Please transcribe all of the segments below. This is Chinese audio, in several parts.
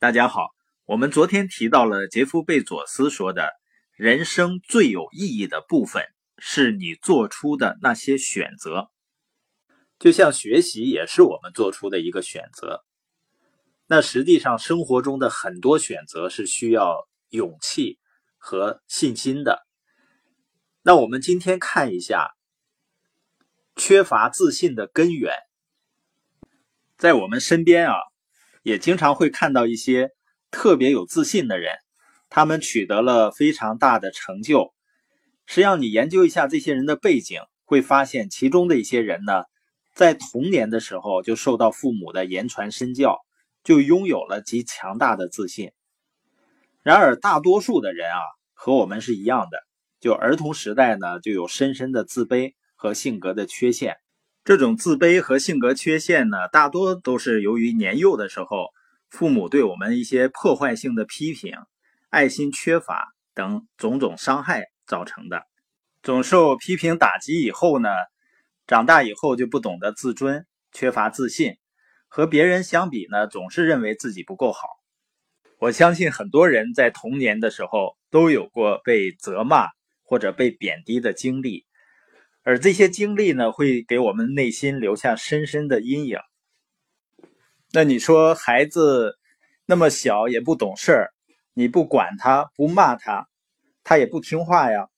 大家好，我们昨天提到了杰夫·贝佐斯说的，人生最有意义的部分是你做出的那些选择，就像学习也是我们做出的一个选择。那实际上生活中的很多选择是需要勇气和信心的。那我们今天看一下缺乏自信的根源，在我们身边啊。也经常会看到一些特别有自信的人，他们取得了非常大的成就。实际上，你研究一下这些人的背景，会发现其中的一些人呢，在童年的时候就受到父母的言传身教，就拥有了极强大的自信。然而，大多数的人啊，和我们是一样的，就儿童时代呢，就有深深的自卑和性格的缺陷。这种自卑和性格缺陷呢，大多都是由于年幼的时候父母对我们一些破坏性的批评、爱心缺乏等种种伤害造成的。总受批评打击以后呢，长大以后就不懂得自尊，缺乏自信，和别人相比呢，总是认为自己不够好。我相信很多人在童年的时候都有过被责骂或者被贬低的经历。而这些经历呢，会给我们内心留下深深的阴影。那你说孩子那么小也不懂事儿，你不管他不骂他，他也不听话呀。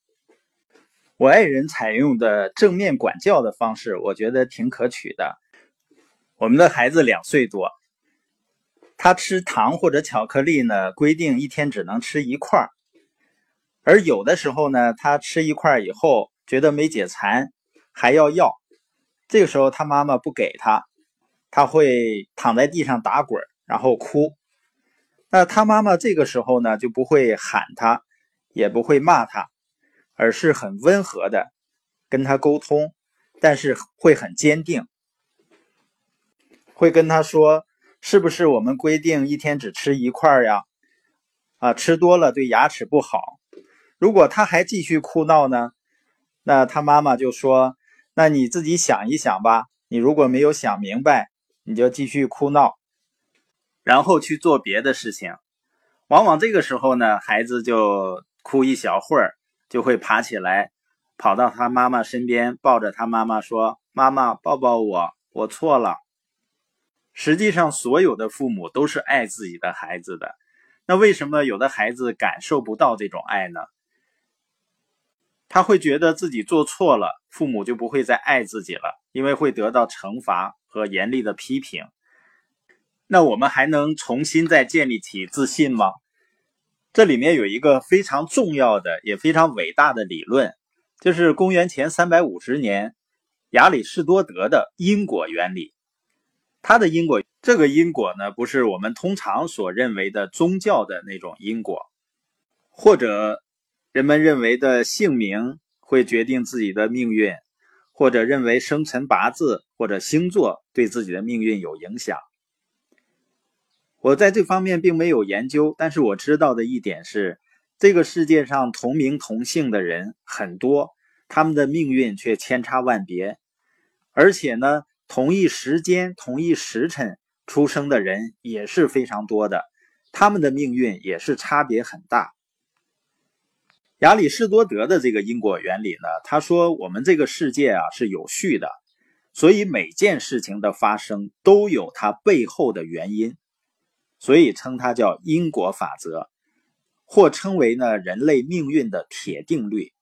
我爱人采用的正面管教的方式，我觉得挺可取的。我们的孩子两岁多，他吃糖或者巧克力呢，规定一天只能吃一块儿，而有的时候呢，他吃一块以后。觉得没解馋，还要要，这个时候他妈妈不给他，他会躺在地上打滚，然后哭。那他妈妈这个时候呢，就不会喊他，也不会骂他，而是很温和的跟他沟通，但是会很坚定，会跟他说：“是不是我们规定一天只吃一块呀？啊，吃多了对牙齿不好。如果他还继续哭闹呢？”那他妈妈就说：“那你自己想一想吧。你如果没有想明白，你就继续哭闹，然后去做别的事情。往往这个时候呢，孩子就哭一小会儿，就会爬起来，跑到他妈妈身边，抱着他妈妈说：‘妈妈，抱抱我，我错了。’实际上，所有的父母都是爱自己的孩子的。那为什么有的孩子感受不到这种爱呢？”他会觉得自己做错了，父母就不会再爱自己了，因为会得到惩罚和严厉的批评。那我们还能重新再建立起自信吗？这里面有一个非常重要的也非常伟大的理论，就是公元前三百五十年亚里士多德的因果原理。他的因果，这个因果呢，不是我们通常所认为的宗教的那种因果，或者。人们认为的姓名会决定自己的命运，或者认为生辰八字或者星座对自己的命运有影响。我在这方面并没有研究，但是我知道的一点是，这个世界上同名同姓的人很多，他们的命运却千差万别。而且呢，同一时间、同一时辰出生的人也是非常多的，他们的命运也是差别很大。亚里士多德的这个因果原理呢，他说我们这个世界啊是有序的，所以每件事情的发生都有它背后的原因，所以称它叫因果法则，或称为呢人类命运的铁定律，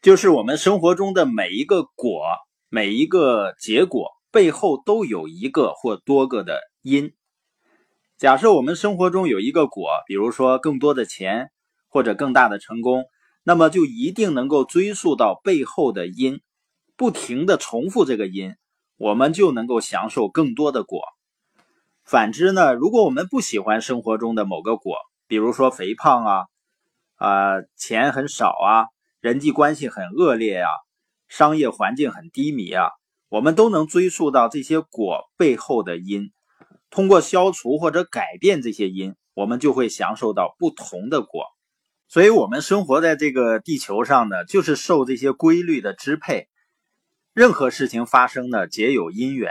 就是我们生活中的每一个果、每一个结果背后都有一个或多个的因。假设我们生活中有一个果，比如说更多的钱或者更大的成功。那么就一定能够追溯到背后的因，不停的重复这个因，我们就能够享受更多的果。反之呢，如果我们不喜欢生活中的某个果，比如说肥胖啊，啊钱很少啊，人际关系很恶劣呀，商业环境很低迷啊，我们都能追溯到这些果背后的因，通过消除或者改变这些因，我们就会享受到不同的果。所以，我们生活在这个地球上呢，就是受这些规律的支配。任何事情发生呢，皆有因缘。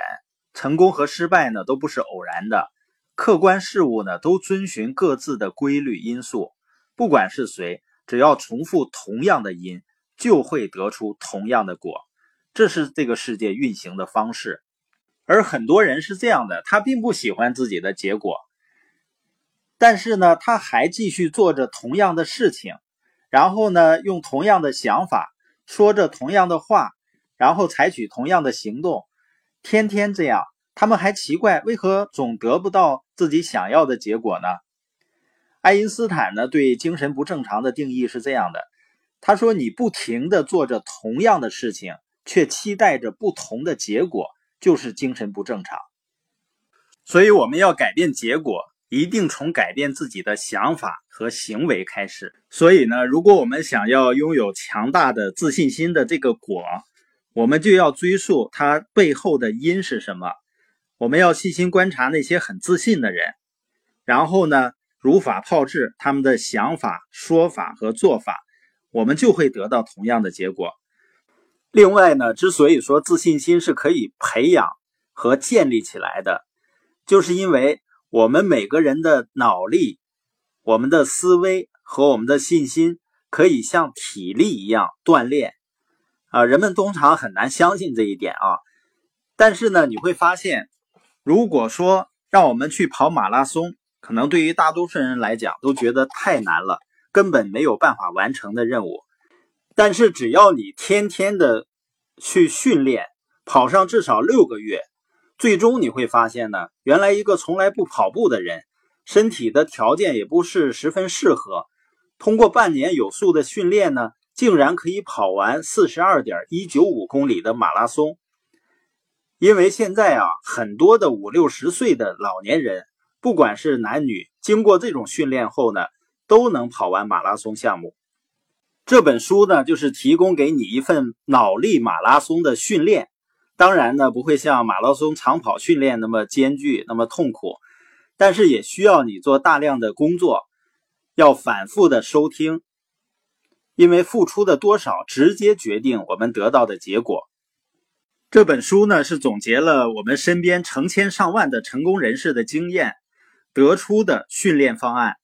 成功和失败呢，都不是偶然的，客观事物呢都遵循各自的规律因素，不管是谁，只要重复同样的因，就会得出同样的果。这是这个世界运行的方式。而很多人是这样的，他并不喜欢自己的结果，但是呢，他还继续做着同样的事情，然后呢，用同样的想法，说着同样的话，然后采取同样的行动，天天这样。他们还奇怪为何总得不到自己想要的结果呢？爱因斯坦呢对精神不正常的定义是这样的：他说，你不停的做着同样的事情，却期待着不同的结果，就是精神不正常。所以我们要改变结果，一定从改变自己的想法和行为开始。所以呢，如果我们想要拥有强大的自信心的这个果，我们就要追溯它背后的因是什么。我们要细心观察那些很自信的人，然后呢，如法炮制他们的想法、说法和做法，我们就会得到同样的结果。另外呢，之所以说自信心是可以培养和建立起来的，就是因为我们每个人的脑力、我们的思维和我们的信心可以像体力一样锻炼。啊，人们通常很难相信这一点啊，但是呢，你会发现。如果说让我们去跑马拉松，可能对于大多数人来讲都觉得太难了，根本没有办法完成的任务。但是只要你天天的去训练，跑上至少六个月，最终你会发现呢，原来一个从来不跑步的人，身体的条件也不是十分适合，通过半年有素的训练呢，竟然可以跑完四十二点一九五公里的马拉松。因为现在啊，很多的五六十岁的老年人，不管是男女，经过这种训练后呢，都能跑完马拉松项目。这本书呢，就是提供给你一份脑力马拉松的训练。当然呢，不会像马拉松长跑训练那么艰巨、那么痛苦，但是也需要你做大量的工作，要反复的收听，因为付出的多少，直接决定我们得到的结果。这本书呢是总结了我们身边成千上万的成功人士的经验得出的训练方案，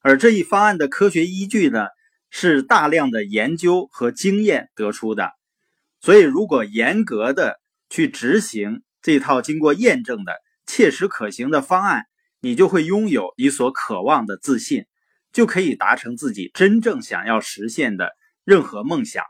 而这一方案的科学依据呢是大量的研究和经验得出的。所以，如果严格的去执行这套经过验证的切实可行的方案，你就会拥有你所渴望的自信，就可以达成自己真正想要实现的任何梦想。